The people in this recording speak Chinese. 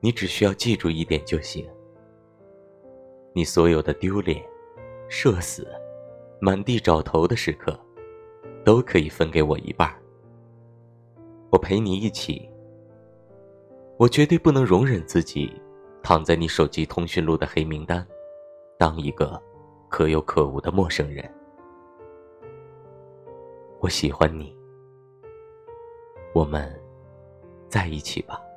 你只需要记住一点就行。你所有的丢脸社死满地找头的时刻都可以分给我一半我陪你一起。我绝对不能容忍自己躺在你手机通讯录的黑名单当一个可有可无的陌生人。我喜欢你。我们在一起吧。